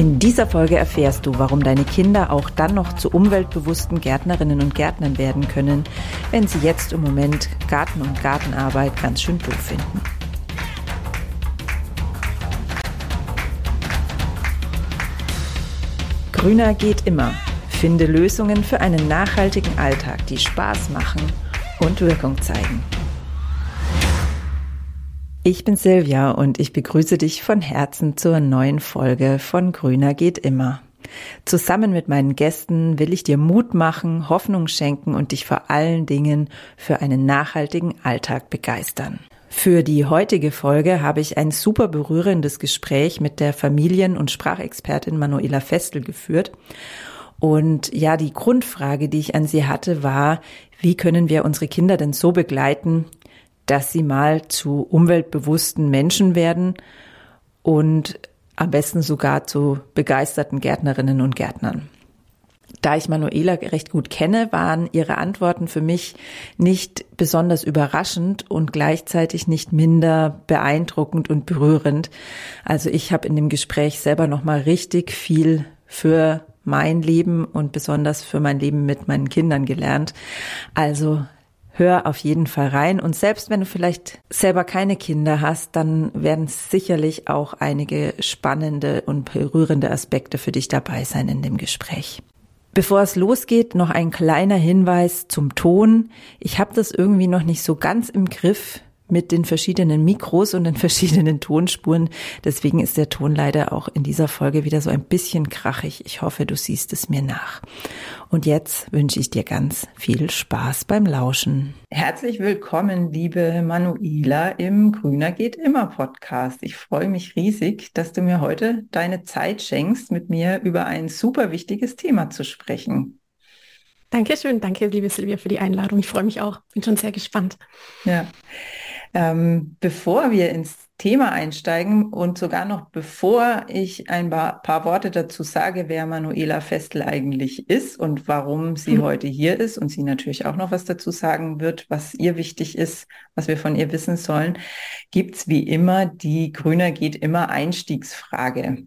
In dieser Folge erfährst du, warum deine Kinder auch dann noch zu umweltbewussten Gärtnerinnen und Gärtnern werden können, wenn sie jetzt im Moment Garten und Gartenarbeit ganz schön doof finden. Grüner geht immer. Finde Lösungen für einen nachhaltigen Alltag, die Spaß machen und Wirkung zeigen. Ich bin Silvia und ich begrüße dich von Herzen zur neuen Folge von Grüner geht immer. Zusammen mit meinen Gästen will ich dir Mut machen, Hoffnung schenken und dich vor allen Dingen für einen nachhaltigen Alltag begeistern. Für die heutige Folge habe ich ein super berührendes Gespräch mit der Familien- und Sprachexpertin Manuela Festel geführt. Und ja, die Grundfrage, die ich an sie hatte, war, wie können wir unsere Kinder denn so begleiten, dass sie mal zu umweltbewussten Menschen werden und am besten sogar zu begeisterten Gärtnerinnen und Gärtnern. Da ich Manuela recht gut kenne, waren ihre Antworten für mich nicht besonders überraschend und gleichzeitig nicht minder beeindruckend und berührend. Also ich habe in dem Gespräch selber noch mal richtig viel für mein Leben und besonders für mein Leben mit meinen Kindern gelernt. Also hör auf jeden Fall rein. Und selbst wenn du vielleicht selber keine Kinder hast, dann werden sicherlich auch einige spannende und berührende Aspekte für dich dabei sein in dem Gespräch. Bevor es losgeht, noch ein kleiner Hinweis zum Ton. Ich habe das irgendwie noch nicht so ganz im Griff, mit den verschiedenen Mikros und den verschiedenen Tonspuren. Deswegen ist der Ton leider auch in dieser Folge wieder so ein bisschen krachig. Ich hoffe, du siehst es mir nach. Und jetzt wünsche ich dir ganz viel Spaß beim Lauschen. Herzlich willkommen, liebe Manuela im Grüner geht immer Podcast. Ich freue mich riesig, dass du mir heute deine Zeit schenkst, mit mir über ein super wichtiges Thema zu sprechen. Dankeschön, danke liebe Silvia für die Einladung. Ich freue mich auch, bin schon sehr gespannt. Ja. Ähm, bevor wir ins Thema einsteigen und sogar noch bevor ich ein paar, paar, Worte dazu sage, wer Manuela Festel eigentlich ist und warum sie mhm. heute hier ist und sie natürlich auch noch was dazu sagen wird, was ihr wichtig ist, was wir von ihr wissen sollen, gibt's wie immer die Grüner geht immer Einstiegsfrage.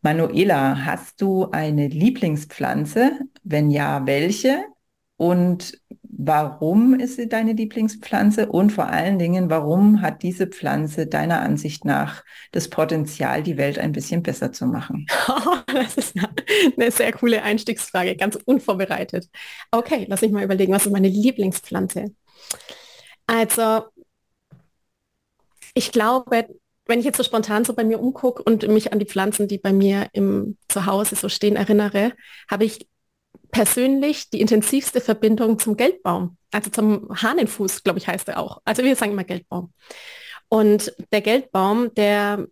Manuela, hast du eine Lieblingspflanze? Wenn ja, welche? Und warum ist sie deine Lieblingspflanze und vor allen Dingen, warum hat diese Pflanze deiner Ansicht nach das Potenzial, die Welt ein bisschen besser zu machen? das ist eine sehr coole Einstiegsfrage, ganz unvorbereitet. Okay, lass mich mal überlegen, was ist meine Lieblingspflanze? Also, ich glaube, wenn ich jetzt so spontan so bei mir umgucke und mich an die Pflanzen, die bei mir im Zuhause so stehen, erinnere, habe ich persönlich die intensivste Verbindung zum Geldbaum, also zum Hahnenfuß, glaube ich, heißt er auch. Also wir sagen immer Geldbaum. Und der Geldbaum, der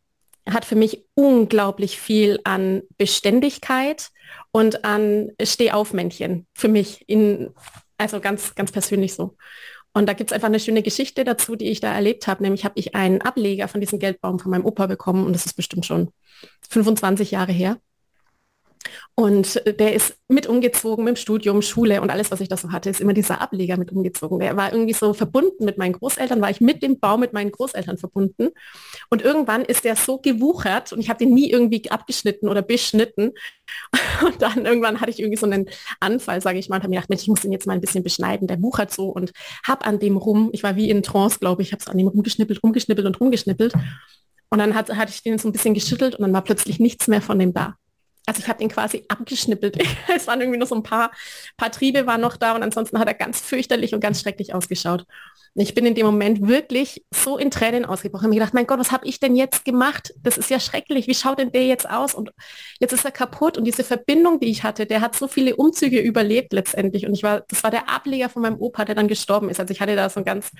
hat für mich unglaublich viel an Beständigkeit und an Stehaufmännchen für mich, in, also ganz, ganz persönlich so. Und da gibt es einfach eine schöne Geschichte dazu, die ich da erlebt habe. Nämlich habe ich einen Ableger von diesem Geldbaum von meinem Opa bekommen und das ist bestimmt schon 25 Jahre her. Und der ist mit umgezogen mit dem Studium, Schule und alles, was ich da so hatte, ist immer dieser Ableger mit umgezogen. Der war irgendwie so verbunden mit meinen Großeltern, war ich mit dem Baum mit meinen Großeltern verbunden. Und irgendwann ist der so gewuchert und ich habe den nie irgendwie abgeschnitten oder beschnitten. Und dann irgendwann hatte ich irgendwie so einen Anfall, sage ich mal, und habe mir gedacht, Mensch, ich muss den jetzt mal ein bisschen beschneiden. Der wuchert so und habe an dem rum, ich war wie in Trance, glaube ich, habe es an dem rumgeschnippelt, rumgeschnippelt und rumgeschnippelt. Und dann hat, hatte ich den so ein bisschen geschüttelt und dann war plötzlich nichts mehr von dem da also ich habe den quasi abgeschnippelt. es waren irgendwie nur so ein paar, paar Triebe waren noch da und ansonsten hat er ganz fürchterlich und ganz schrecklich ausgeschaut. Ich bin in dem Moment wirklich so in Tränen ausgebrochen. Ich habe mir gedacht, mein Gott, was habe ich denn jetzt gemacht? Das ist ja schrecklich. Wie schaut denn der jetzt aus? Und jetzt ist er kaputt. Und diese Verbindung, die ich hatte, der hat so viele Umzüge überlebt letztendlich. Und ich war, das war der Ableger von meinem Opa, der dann gestorben ist. Also ich hatte da so ein ganz,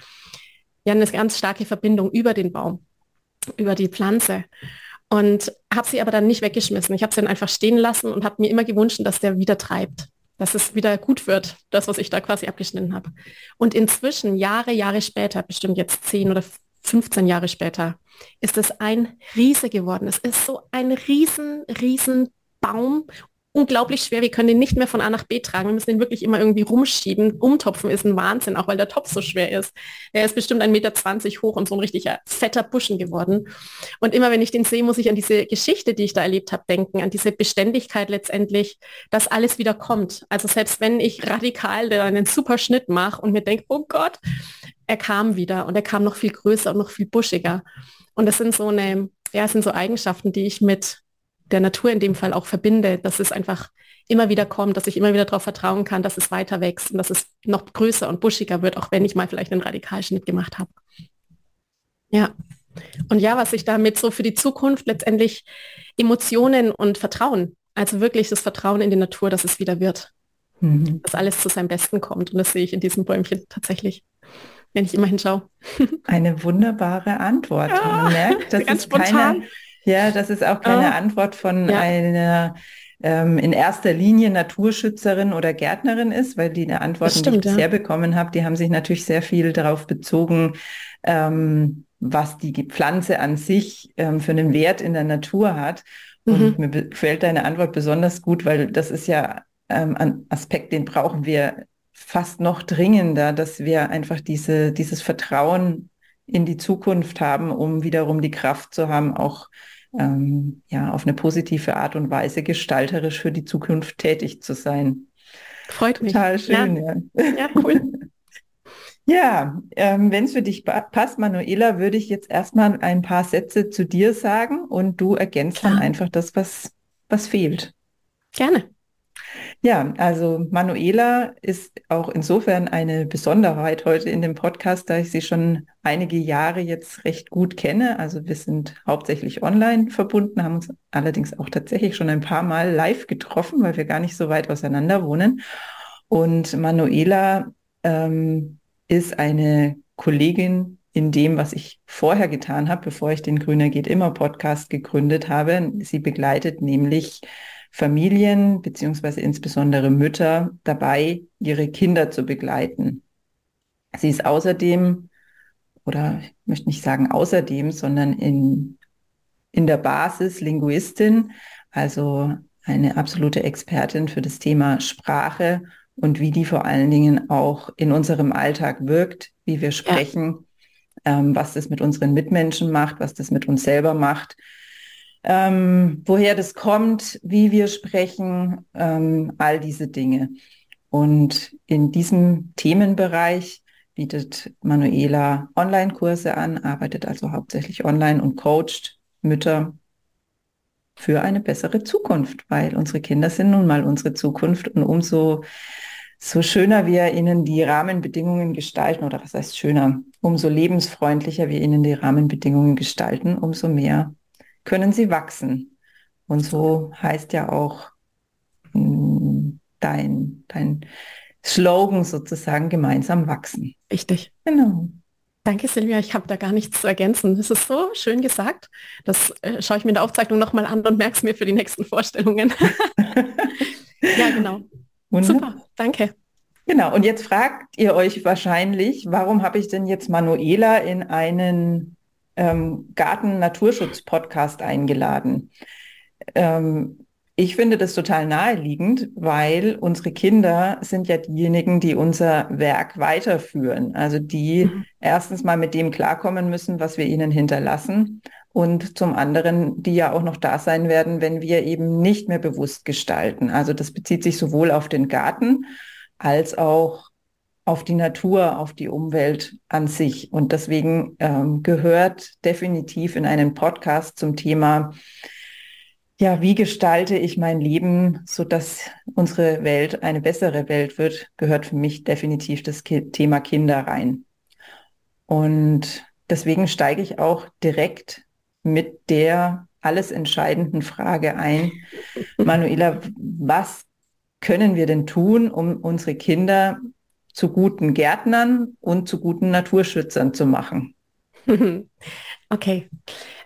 ja, eine ganz starke Verbindung über den Baum, über die Pflanze und habe sie aber dann nicht weggeschmissen. Ich habe sie dann einfach stehen lassen und habe mir immer gewünscht, dass der wieder treibt, dass es wieder gut wird, das, was ich da quasi abgeschnitten habe. Und inzwischen, Jahre, Jahre später, bestimmt jetzt 10 oder 15 Jahre später, ist es ein Riese geworden. Es ist so ein riesen, riesen Baum unglaublich schwer. Wir können den nicht mehr von A nach B tragen. Wir müssen den wirklich immer irgendwie rumschieben. Umtopfen ist ein Wahnsinn, auch weil der Topf so schwer ist. Er ist bestimmt 1,20 Meter hoch und so ein richtiger fetter Buschen geworden. Und immer wenn ich den sehe, muss ich an diese Geschichte, die ich da erlebt habe, denken, an diese Beständigkeit letztendlich, dass alles wieder kommt. Also selbst wenn ich radikal einen super Schnitt mache und mir denke, oh Gott, er kam wieder und er kam noch viel größer und noch viel buschiger. Und das sind so eine, ja, sind so Eigenschaften, die ich mit der Natur in dem Fall auch verbinde, dass es einfach immer wieder kommt, dass ich immer wieder darauf vertrauen kann, dass es weiter wächst und dass es noch größer und buschiger wird, auch wenn ich mal vielleicht einen Radikalschnitt gemacht habe. Ja. Und ja, was ich damit so für die Zukunft letztendlich Emotionen und Vertrauen, also wirklich das Vertrauen in die Natur, dass es wieder wird. Mhm. Dass alles zu seinem Besten kommt. Und das sehe ich in diesem Bäumchen tatsächlich, wenn ich immer hinschaue. Eine wunderbare Antwort. Ja, merkt, das ist spontan. keine ja, das ist auch keine oh. Antwort von ja. einer ähm, in erster Linie Naturschützerin oder Gärtnerin ist, weil die Antworten, stimmt, die ich bisher ja. bekommen habe, die haben sich natürlich sehr viel darauf bezogen, ähm, was die Pflanze an sich ähm, für einen Wert in der Natur hat. Und mhm. mir gefällt deine Antwort besonders gut, weil das ist ja ähm, ein Aspekt, den brauchen wir fast noch dringender, dass wir einfach diese, dieses Vertrauen in die Zukunft haben, um wiederum die Kraft zu haben, auch ähm, ja, auf eine positive Art und Weise gestalterisch für die Zukunft tätig zu sein. Freut mich. Total schön, ja. Ja, ja cool. ja, ähm, wenn es für dich passt, Manuela, würde ich jetzt erstmal ein paar Sätze zu dir sagen und du ergänzt Klar. dann einfach das, was, was fehlt. Gerne. Ja, also Manuela ist auch insofern eine Besonderheit heute in dem Podcast, da ich sie schon einige Jahre jetzt recht gut kenne. Also wir sind hauptsächlich online verbunden, haben uns allerdings auch tatsächlich schon ein paar Mal live getroffen, weil wir gar nicht so weit auseinander wohnen. Und Manuela ähm, ist eine Kollegin in dem, was ich vorher getan habe, bevor ich den Grüner geht immer Podcast gegründet habe. Sie begleitet nämlich Familien beziehungsweise insbesondere Mütter dabei, ihre Kinder zu begleiten. Sie ist außerdem, oder ich möchte nicht sagen außerdem, sondern in, in der Basis Linguistin, also eine absolute Expertin für das Thema Sprache und wie die vor allen Dingen auch in unserem Alltag wirkt, wie wir sprechen, ja. ähm, was das mit unseren Mitmenschen macht, was das mit uns selber macht ähm, woher das kommt, wie wir sprechen, ähm, all diese Dinge. Und in diesem Themenbereich bietet Manuela Online-Kurse an, arbeitet also hauptsächlich online und coacht Mütter für eine bessere Zukunft, weil unsere Kinder sind nun mal unsere Zukunft und umso so schöner wir ihnen die Rahmenbedingungen gestalten, oder was heißt schöner, umso lebensfreundlicher wir ihnen die Rahmenbedingungen gestalten, umso mehr können sie wachsen. Und so heißt ja auch mh, hm, dein, dein Slogan sozusagen gemeinsam wachsen. Richtig. Genau. Danke, Silvia. Ich habe da gar nichts zu ergänzen. Das ist so schön gesagt. Das äh, schaue ich mir in der Aufzeichnung nochmal an und merke es mir für die nächsten Vorstellungen. ja, genau. Wunderbar. Super, danke. Genau, und jetzt fragt ihr euch wahrscheinlich, warum habe ich denn jetzt Manuela in einen ähm, Garten-Naturschutz-Podcast eingeladen. Ähm, ich finde das total naheliegend, weil unsere Kinder sind ja diejenigen, die unser Werk weiterführen. Also die mhm. erstens mal mit dem klarkommen müssen, was wir ihnen hinterlassen. Und zum anderen, die ja auch noch da sein werden, wenn wir eben nicht mehr bewusst gestalten. Also das bezieht sich sowohl auf den Garten als auch auf die Natur, auf die Umwelt an sich. Und deswegen ähm, gehört definitiv in einen Podcast zum Thema, ja, wie gestalte ich mein Leben, so dass unsere Welt eine bessere Welt wird, gehört für mich definitiv das Thema Kinder rein. Und deswegen steige ich auch direkt mit der alles entscheidenden Frage ein. Manuela, was können wir denn tun, um unsere Kinder zu guten Gärtnern und zu guten Naturschützern zu machen. Okay.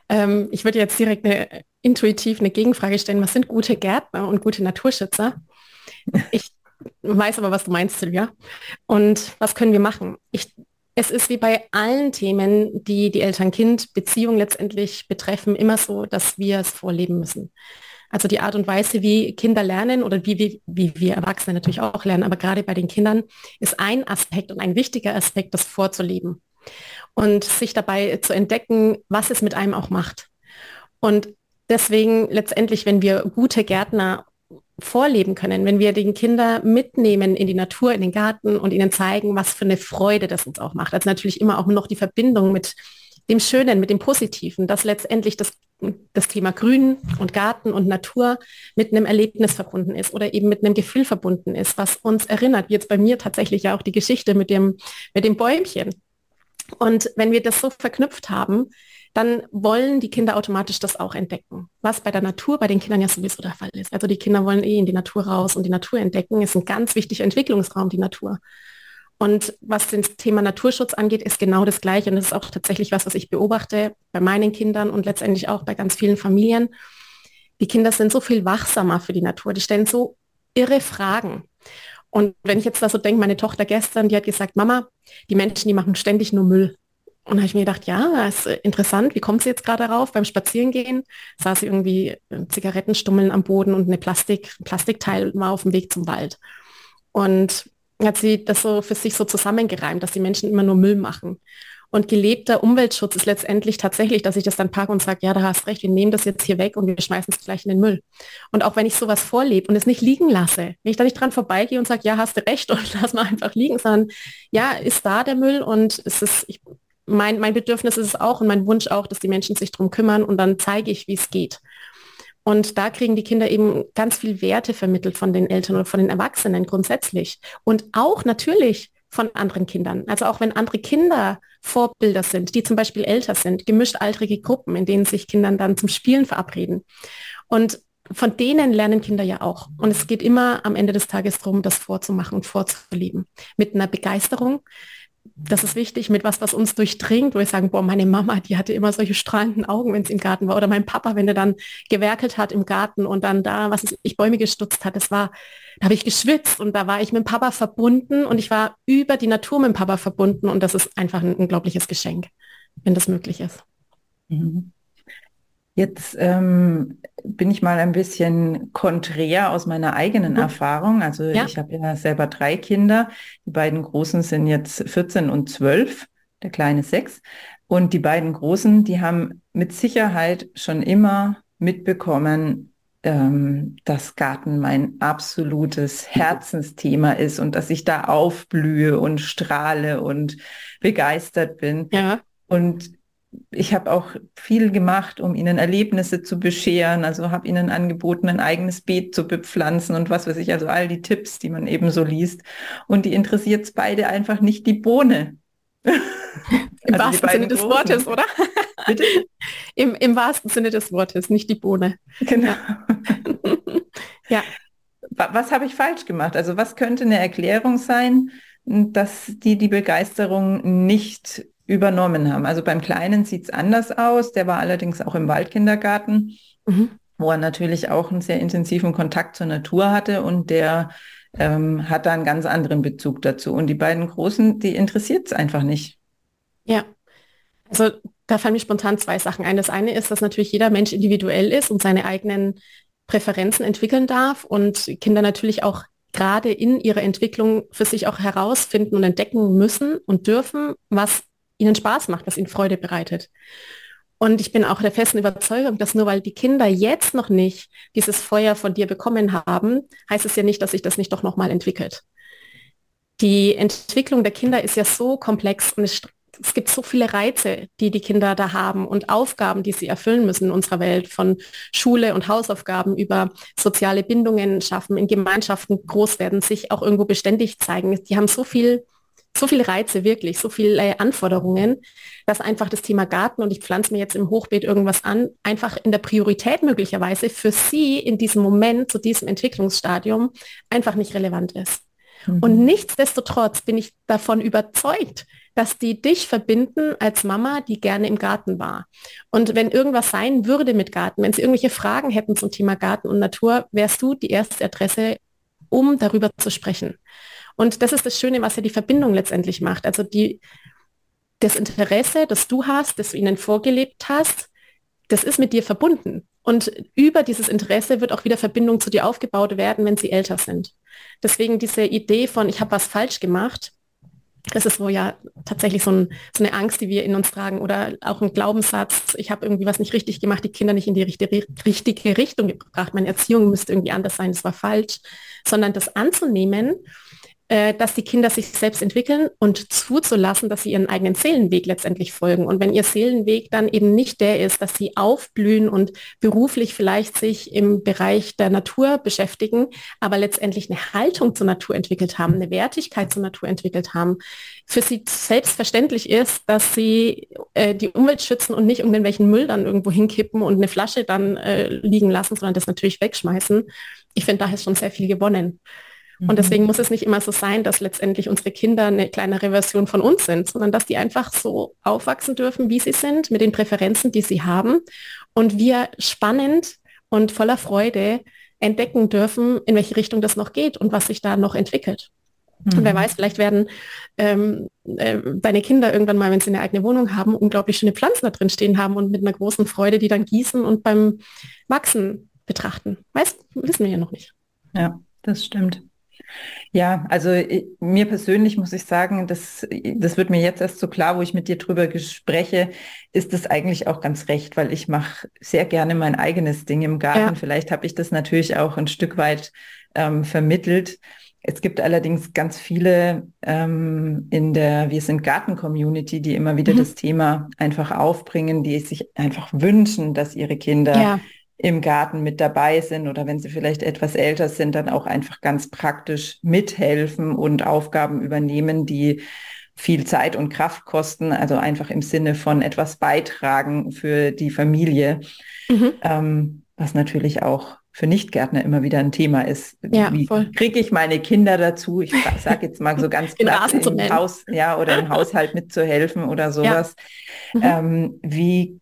Ähm, ich würde jetzt direkt eine, intuitiv eine Gegenfrage stellen. Was sind gute Gärtner und gute Naturschützer? Ich weiß aber, was du meinst, Silvia. Und was können wir machen? Ich, es ist wie bei allen Themen, die die Eltern-Kind-Beziehung letztendlich betreffen, immer so, dass wir es vorleben müssen. Also die Art und Weise, wie Kinder lernen oder wie, wie, wie wir Erwachsene natürlich auch lernen, aber gerade bei den Kindern ist ein Aspekt und ein wichtiger Aspekt, das vorzuleben und sich dabei zu entdecken, was es mit einem auch macht. Und deswegen letztendlich, wenn wir gute Gärtner vorleben können, wenn wir den Kinder mitnehmen in die Natur, in den Garten und ihnen zeigen, was für eine Freude das uns auch macht. Also natürlich immer auch noch die Verbindung mit dem Schönen, mit dem Positiven, dass letztendlich das, das Thema Grün und Garten und Natur mit einem Erlebnis verbunden ist oder eben mit einem Gefühl verbunden ist, was uns erinnert, wie jetzt bei mir tatsächlich ja auch die Geschichte mit dem, mit dem Bäumchen. Und wenn wir das so verknüpft haben, dann wollen die Kinder automatisch das auch entdecken, was bei der Natur bei den Kindern ja sowieso der Fall ist. Also die Kinder wollen eh in die Natur raus und die Natur entdecken. Ist ein ganz wichtiger Entwicklungsraum, die Natur. Und was das Thema Naturschutz angeht, ist genau das Gleiche. Und das ist auch tatsächlich was, was ich beobachte bei meinen Kindern und letztendlich auch bei ganz vielen Familien. Die Kinder sind so viel wachsamer für die Natur. Die stellen so irre Fragen. Und wenn ich jetzt da so denke, meine Tochter gestern, die hat gesagt, Mama, die Menschen, die machen ständig nur Müll. Und habe ich mir gedacht, ja, das ist interessant, wie kommt sie jetzt gerade darauf? Beim Spazierengehen sah sie irgendwie Zigarettenstummeln am Boden und eine Plastik, ein Plastikteil war auf dem Weg zum Wald. Und hat sie das so für sich so zusammengereimt, dass die Menschen immer nur Müll machen. Und gelebter Umweltschutz ist letztendlich tatsächlich, dass ich das dann packe und sage, ja, da hast recht, wir nehmen das jetzt hier weg und wir schmeißen es gleich in den Müll. Und auch wenn ich sowas vorlebe und es nicht liegen lasse, wenn ich da nicht dran vorbeigehe und sage, ja, hast du recht und lass mal einfach liegen, sondern ja, ist da der Müll und es ist, ich mein, mein Bedürfnis ist es auch und mein Wunsch auch, dass die Menschen sich darum kümmern und dann zeige ich, wie es geht. Und da kriegen die Kinder eben ganz viel Werte vermittelt von den Eltern oder von den Erwachsenen grundsätzlich. Und auch natürlich von anderen Kindern. Also auch wenn andere Kinder Vorbilder sind, die zum Beispiel älter sind, gemischt altrige Gruppen, in denen sich Kindern dann zum Spielen verabreden. Und von denen lernen Kinder ja auch. Und es geht immer am Ende des Tages darum, das vorzumachen und vorzuleben. Mit einer Begeisterung, das ist wichtig mit was, was uns durchdringt, wo wir sagen, boah, meine Mama, die hatte immer solche strahlenden Augen, wenn es im Garten war. Oder mein Papa, wenn er dann gewerkelt hat im Garten und dann da, was ist, ich Bäume gestutzt hat, das war, da habe ich geschwitzt und da war ich mit dem Papa verbunden und ich war über die Natur mit dem Papa verbunden und das ist einfach ein unglaubliches Geschenk, wenn das möglich ist. Mhm. Jetzt ähm, bin ich mal ein bisschen konträr aus meiner eigenen mhm. Erfahrung. Also ja. ich habe ja selber drei Kinder. Die beiden Großen sind jetzt 14 und 12, der kleine 6. Und die beiden Großen, die haben mit Sicherheit schon immer mitbekommen, ähm, dass Garten mein absolutes Herzensthema ist und dass ich da aufblühe und strahle und begeistert bin. Ja. Und ich habe auch viel gemacht, um ihnen Erlebnisse zu bescheren. Also habe ihnen angeboten, ein eigenes Beet zu bepflanzen und was weiß ich, also all die Tipps, die man eben so liest. Und die interessiert es beide einfach nicht die Bohne. Im also wahrsten Sinne des Wortes, oder? Bitte? Im, Im wahrsten Sinne des Wortes, nicht die Bohne. Genau. ja. Was habe ich falsch gemacht? Also was könnte eine Erklärung sein, dass die die Begeisterung nicht übernommen haben. Also beim Kleinen sieht es anders aus. Der war allerdings auch im Waldkindergarten, mhm. wo er natürlich auch einen sehr intensiven Kontakt zur Natur hatte und der ähm, hat da einen ganz anderen Bezug dazu. Und die beiden Großen, die interessiert es einfach nicht. Ja, also da fallen mir spontan zwei Sachen ein. Das eine ist, dass natürlich jeder Mensch individuell ist und seine eigenen Präferenzen entwickeln darf und Kinder natürlich auch gerade in ihrer Entwicklung für sich auch herausfinden und entdecken müssen und dürfen, was ihnen Spaß macht, was ihnen Freude bereitet. Und ich bin auch der festen Überzeugung, dass nur weil die Kinder jetzt noch nicht dieses Feuer von dir bekommen haben, heißt es ja nicht, dass sich das nicht doch nochmal entwickelt. Die Entwicklung der Kinder ist ja so komplex und es, es, gibt so viele Reize, die die Kinder da haben und Aufgaben, die sie erfüllen müssen in unserer Welt, von Schule und Hausaufgaben über soziale Bindungen schaffen, in Gemeinschaften groß werden, sich auch irgendwo beständig zeigen. Die haben so viel so viele Reize wirklich, so viele äh, Anforderungen, dass einfach das Thema Garten und ich pflanze mir jetzt im Hochbeet irgendwas an, einfach in der Priorität möglicherweise für sie in diesem Moment, zu diesem Entwicklungsstadium, einfach nicht relevant ist. Mhm. Und nichtsdestotrotz bin ich davon überzeugt, dass die dich verbinden als Mama, die gerne im Garten war. Und wenn irgendwas sein würde mit Garten, wenn sie irgendwelche Fragen hätten zum Thema Garten und Natur, wärst du die erste Adresse, um darüber zu sprechen. Und das ist das Schöne, was ja die Verbindung letztendlich macht. Also die, das Interesse, das du hast, das du ihnen vorgelebt hast, das ist mit dir verbunden. Und über dieses Interesse wird auch wieder Verbindung zu dir aufgebaut werden, wenn sie älter sind. Deswegen diese Idee von, ich habe was falsch gemacht, das ist so ja tatsächlich so, ein, so, eine Angst, die wir in uns tragen oder auch ein Glaubenssatz, ich habe irgendwie was nicht richtig gemacht, die Kinder nicht in die richtige, richtige Richtung gebracht, meine Erziehung müsste irgendwie anders sein, das war falsch, sondern das anzunehmen dass die Kinder sich selbst entwickeln und zuzulassen, dass sie ihren eigenen Seelenweg letztendlich folgen. Und wenn ihr Seelenweg dann eben nicht der ist, dass sie aufblühen und beruflich vielleicht sich im Bereich der Natur beschäftigen, aber letztendlich eine Haltung zur Natur entwickelt haben, eine Wertigkeit zur Natur entwickelt haben, für sie selbstverständlich ist, dass sie äh, die Umwelt schützen und nicht irgendwelchen Müll dann irgendwo hinkippen und eine Flasche dann äh, liegen lassen, sondern das natürlich wegschmeißen. Ich finde, da ist schon sehr viel gewonnen. Und mhm. deswegen muss es nicht immer so sein, dass letztendlich unsere Kinder eine kleinere Version von uns sind, sondern dass die einfach so aufwachsen dürfen, wie sie sind, mit den Präferenzen, die sie haben. Und wir spannend und voller Freude entdecken dürfen, in welche Richtung das noch geht und was sich da noch entwickelt. Und wer mhm. weiß, vielleicht werden ähm, äh, deine Kinder irgendwann mal, wenn sie eine eigene Wohnung haben, unglaublich schöne Pflanzen da drin stehen haben und mit einer großen Freude die dann gießen und beim Wachsen betrachten. Weiß, wissen wir ja noch nicht. Ja, das stimmt. Ja, also mir persönlich muss ich sagen, das, das wird mir jetzt erst so klar, wo ich mit dir drüber spreche, ist das eigentlich auch ganz recht, weil ich mache sehr gerne mein eigenes Ding im Garten. Ja. Vielleicht habe ich das natürlich auch ein Stück weit ähm, vermittelt. Es gibt allerdings ganz viele ähm, in der Wir sind Garten-Community, die immer wieder mhm. das Thema einfach aufbringen, die sich einfach wünschen, dass ihre Kinder ja im Garten mit dabei sind oder wenn sie vielleicht etwas älter sind, dann auch einfach ganz praktisch mithelfen und Aufgaben übernehmen, die viel Zeit und Kraft kosten, also einfach im Sinne von etwas beitragen für die Familie, mhm. ähm, was natürlich auch für Nichtgärtner immer wieder ein Thema ist. Ja, Wie kriege ich meine Kinder dazu? Ich sage jetzt mal so ganz platt, im Haus, ja, oder im Haushalt mitzuhelfen oder sowas. Ja. Mhm. Ähm, wie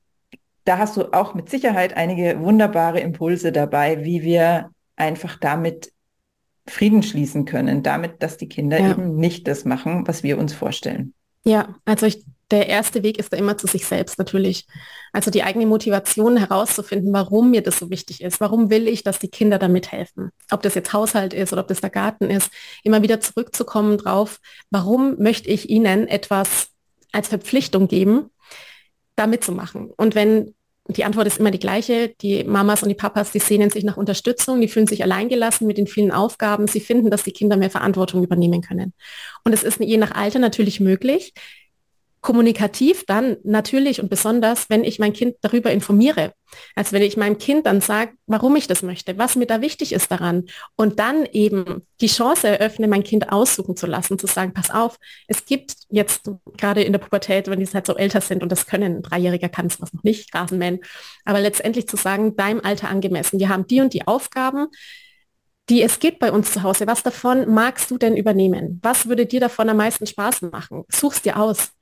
da hast du auch mit Sicherheit einige wunderbare Impulse dabei, wie wir einfach damit Frieden schließen können, damit, dass die Kinder ja. eben nicht das machen, was wir uns vorstellen. Ja, also ich, der erste Weg ist da immer zu sich selbst natürlich. Also die eigene Motivation herauszufinden, warum mir das so wichtig ist. Warum will ich, dass die Kinder da mithelfen? Ob das jetzt Haushalt ist oder ob das der Garten ist. Immer wieder zurückzukommen drauf, warum möchte ich ihnen etwas als Verpflichtung geben, da mitzumachen. Und wenn die Antwort ist immer die gleiche, die Mamas und die Papas, die sehnen sich nach Unterstützung, die fühlen sich alleingelassen mit den vielen Aufgaben, sie finden, dass die Kinder mehr Verantwortung übernehmen können. Und es ist je nach Alter natürlich möglich, kommunikativ dann natürlich und besonders, wenn ich mein Kind darüber informiere. Also wenn ich meinem Kind dann sage, warum ich das möchte, was mir da wichtig ist daran und dann eben die Chance eröffne, mein Kind aussuchen zu lassen, zu sagen, pass auf, es gibt jetzt gerade in der Pubertät, wenn die halt so älter sind und das können, ein Dreijähriger kann es noch nicht, Rasenmähen, aber letztendlich zu sagen, deinem Alter angemessen, wir haben die und die Aufgaben, die es gibt bei uns zu Hause. Was davon magst du denn übernehmen? Was würde dir davon am meisten Spaß machen? Such's dir aus.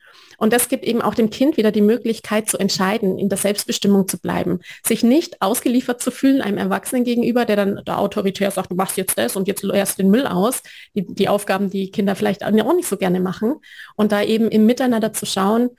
Und das gibt eben auch dem Kind wieder die Möglichkeit zu entscheiden, in der Selbstbestimmung zu bleiben, sich nicht ausgeliefert zu fühlen einem Erwachsenen gegenüber, der dann der autoritär sagt, du machst jetzt das und jetzt leerst den Müll aus, die, die Aufgaben, die Kinder vielleicht auch nicht so gerne machen. Und da eben im Miteinander zu schauen,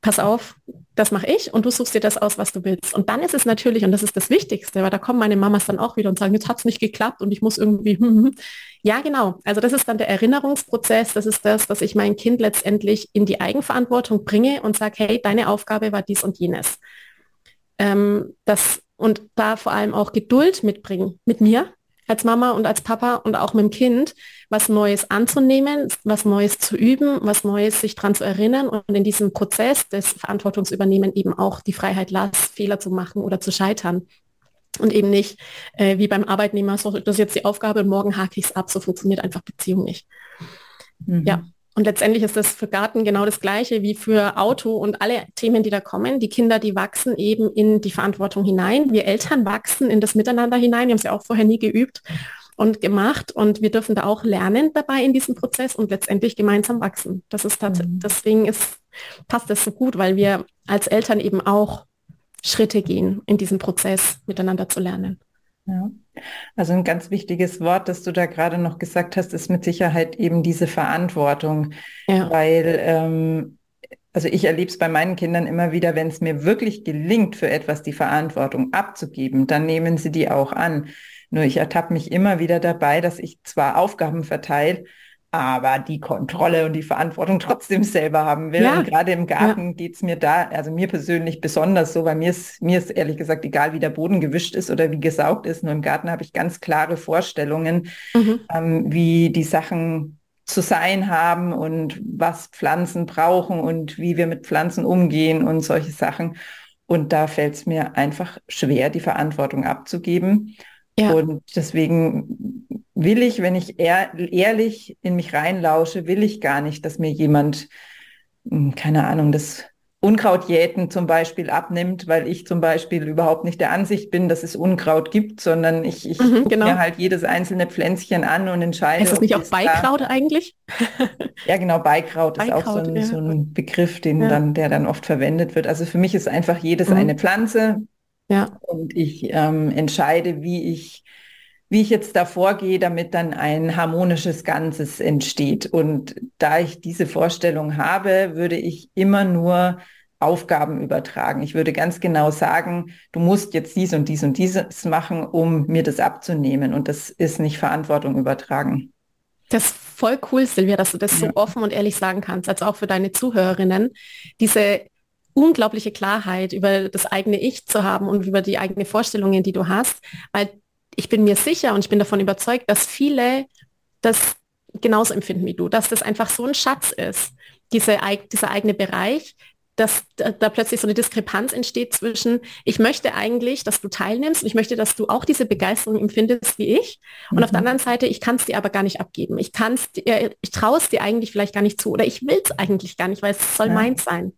pass auf, das mache ich und du suchst dir das aus, was du willst. Und dann ist es natürlich, und das ist das Wichtigste, weil da kommen meine Mamas dann auch wieder und sagen, jetzt hat es nicht geklappt und ich muss irgendwie, hm, hm, hm. ja genau, also das ist dann der Erinnerungsprozess, das ist das, dass ich mein Kind letztendlich in die Eigenverantwortung bringe und sage, hey, deine Aufgabe war dies und jenes. Ähm, das, und da vor allem auch Geduld mitbringen mit mir, als Mama und als Papa und auch mit dem Kind, was Neues anzunehmen, was Neues zu üben, was Neues sich daran zu erinnern und in diesem Prozess des Verantwortungsübernehmen eben auch die Freiheit las, Fehler zu machen oder zu scheitern. Und eben nicht äh, wie beim Arbeitnehmer, so, das ist jetzt die Aufgabe und morgen hake ich es ab. So funktioniert einfach Beziehung nicht. Mhm. Ja, und letztendlich ist das für Garten genau das Gleiche wie für Auto und alle Themen, die da kommen. Die Kinder, die wachsen eben in die Verantwortung hinein. Wir Eltern wachsen in das Miteinander hinein. Wir haben es ja auch vorher nie geübt und gemacht und wir dürfen da auch lernen dabei in diesem Prozess und letztendlich gemeinsam wachsen. Das ist mhm. deswegen ist, passt das so gut, weil wir als Eltern eben auch Schritte gehen in diesem Prozess miteinander zu lernen. Ja. Also ein ganz wichtiges Wort, das du da gerade noch gesagt hast, ist mit Sicherheit eben diese Verantwortung, ja. weil ähm, also ich erlebe es bei meinen Kindern immer wieder, wenn es mir wirklich gelingt, für etwas die Verantwortung abzugeben, dann nehmen sie die auch an. Nur ich ertappe mich immer wieder dabei, dass ich zwar Aufgaben verteile, aber die Kontrolle und die Verantwortung trotzdem selber haben will. Ja. Und gerade im Garten ja. geht's mir da, also mir persönlich besonders so, weil mir ist, mir ist ehrlich gesagt egal, wie der Boden gewischt ist oder wie gesaugt ist. Nur im Garten habe ich ganz klare Vorstellungen, mhm. ähm, wie die Sachen zu sein haben und was Pflanzen brauchen und wie wir mit Pflanzen umgehen und solche Sachen. Und da fällt es mir einfach schwer, die Verantwortung abzugeben. Ja. Und deswegen will ich, wenn ich ehr ehrlich in mich reinlausche, will ich gar nicht, dass mir jemand, hm, keine Ahnung, das Unkrautjäten zum Beispiel abnimmt, weil ich zum Beispiel überhaupt nicht der Ansicht bin, dass es Unkraut gibt, sondern ich, ich mhm, genau. mir halt jedes einzelne Pflänzchen an und entscheide. Ist das nicht auch Beikraut da... eigentlich? ja, genau, Beikraut, Beikraut ist auch so ein, ja. so ein Begriff, den ja. dann, der dann oft verwendet wird. Also für mich ist einfach jedes mhm. eine Pflanze. Ja. Und ich ähm, entscheide, wie ich wie ich jetzt da vorgehe, damit dann ein harmonisches Ganzes entsteht. Und da ich diese Vorstellung habe, würde ich immer nur Aufgaben übertragen. Ich würde ganz genau sagen, du musst jetzt dies und dies und dieses machen, um mir das abzunehmen. Und das ist nicht Verantwortung übertragen. Das ist voll cool, Silvia, dass du das ja. so offen und ehrlich sagen kannst, als auch für deine Zuhörerinnen. Diese unglaubliche Klarheit über das eigene Ich zu haben und über die eigenen Vorstellungen, die du hast, weil ich bin mir sicher und ich bin davon überzeugt, dass viele das genauso empfinden wie du, dass das einfach so ein Schatz ist, diese, dieser eigene Bereich, dass da, da, plötzlich so eine Diskrepanz entsteht zwischen, ich möchte eigentlich, dass du teilnimmst und ich möchte, dass du auch diese Begeisterung empfindest wie ich. Und mhm. auf der mhm. anderen Seite, ich kann es dir aber gar nicht abgeben. Ich kann es dir, ich traue es dir eigentlich vielleicht gar nicht zu oder ich will es eigentlich gar nicht, weil es soll ja. meins sein.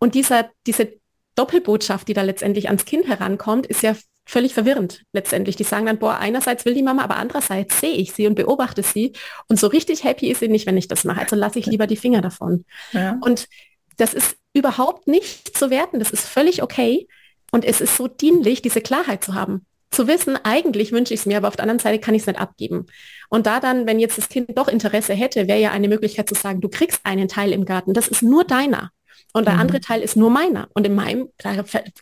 Und dieser, diese Doppelbotschaft, die da letztendlich ans Kind herankommt, ist ja völlig verwirrend letztendlich. Die sagen dann, boah, einerseits will die Mama, aber andererseits sehe ich sie und beobachte sie. Und so richtig happy ist sie nicht, wenn ich das mache. Also lasse ich lieber die Finger davon. Ja. Und das ist überhaupt nicht zu werten. Das ist völlig okay. Und es ist so dienlich, diese Klarheit zu haben. Zu wissen, eigentlich wünsche ich es mir, aber auf der anderen Seite kann ich es nicht abgeben. Und da dann, wenn jetzt das Kind doch Interesse hätte, wäre ja eine Möglichkeit zu sagen, du kriegst einen Teil im Garten, das ist nur deiner. Und der mhm. andere Teil ist nur meiner. Und in meinem,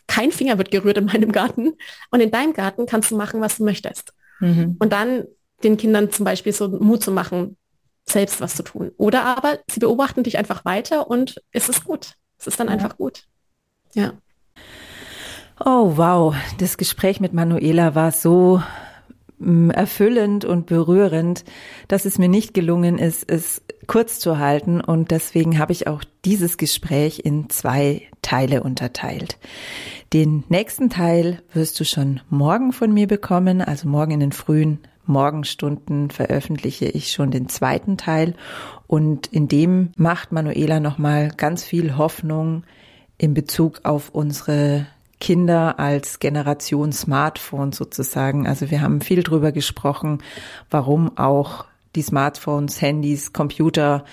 kein Finger wird gerührt in meinem Garten. Und in deinem Garten kannst du machen, was du möchtest. Mhm. Und dann den Kindern zum Beispiel so Mut zu machen, selbst was zu tun. Oder aber sie beobachten dich einfach weiter und es ist gut. Es ist dann ja. einfach gut. Ja. Oh, wow. Das Gespräch mit Manuela war so erfüllend und berührend, dass es mir nicht gelungen ist, es kurz zu halten. Und deswegen habe ich auch dieses Gespräch in zwei Teile unterteilt. Den nächsten Teil wirst du schon morgen von mir bekommen, also morgen in den frühen Morgenstunden veröffentliche ich schon den zweiten Teil. Und in dem macht Manuela nochmal ganz viel Hoffnung in Bezug auf unsere Kinder als Generation Smartphone sozusagen. Also wir haben viel drüber gesprochen, warum auch die Smartphones, Handys, Computer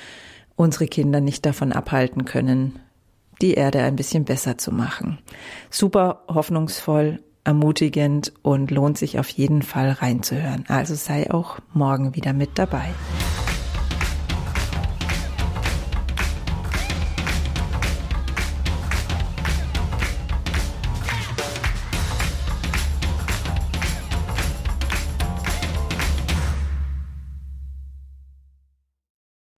unsere Kinder nicht davon abhalten können, die Erde ein bisschen besser zu machen. Super hoffnungsvoll, ermutigend und lohnt sich auf jeden Fall reinzuhören. Also sei auch morgen wieder mit dabei.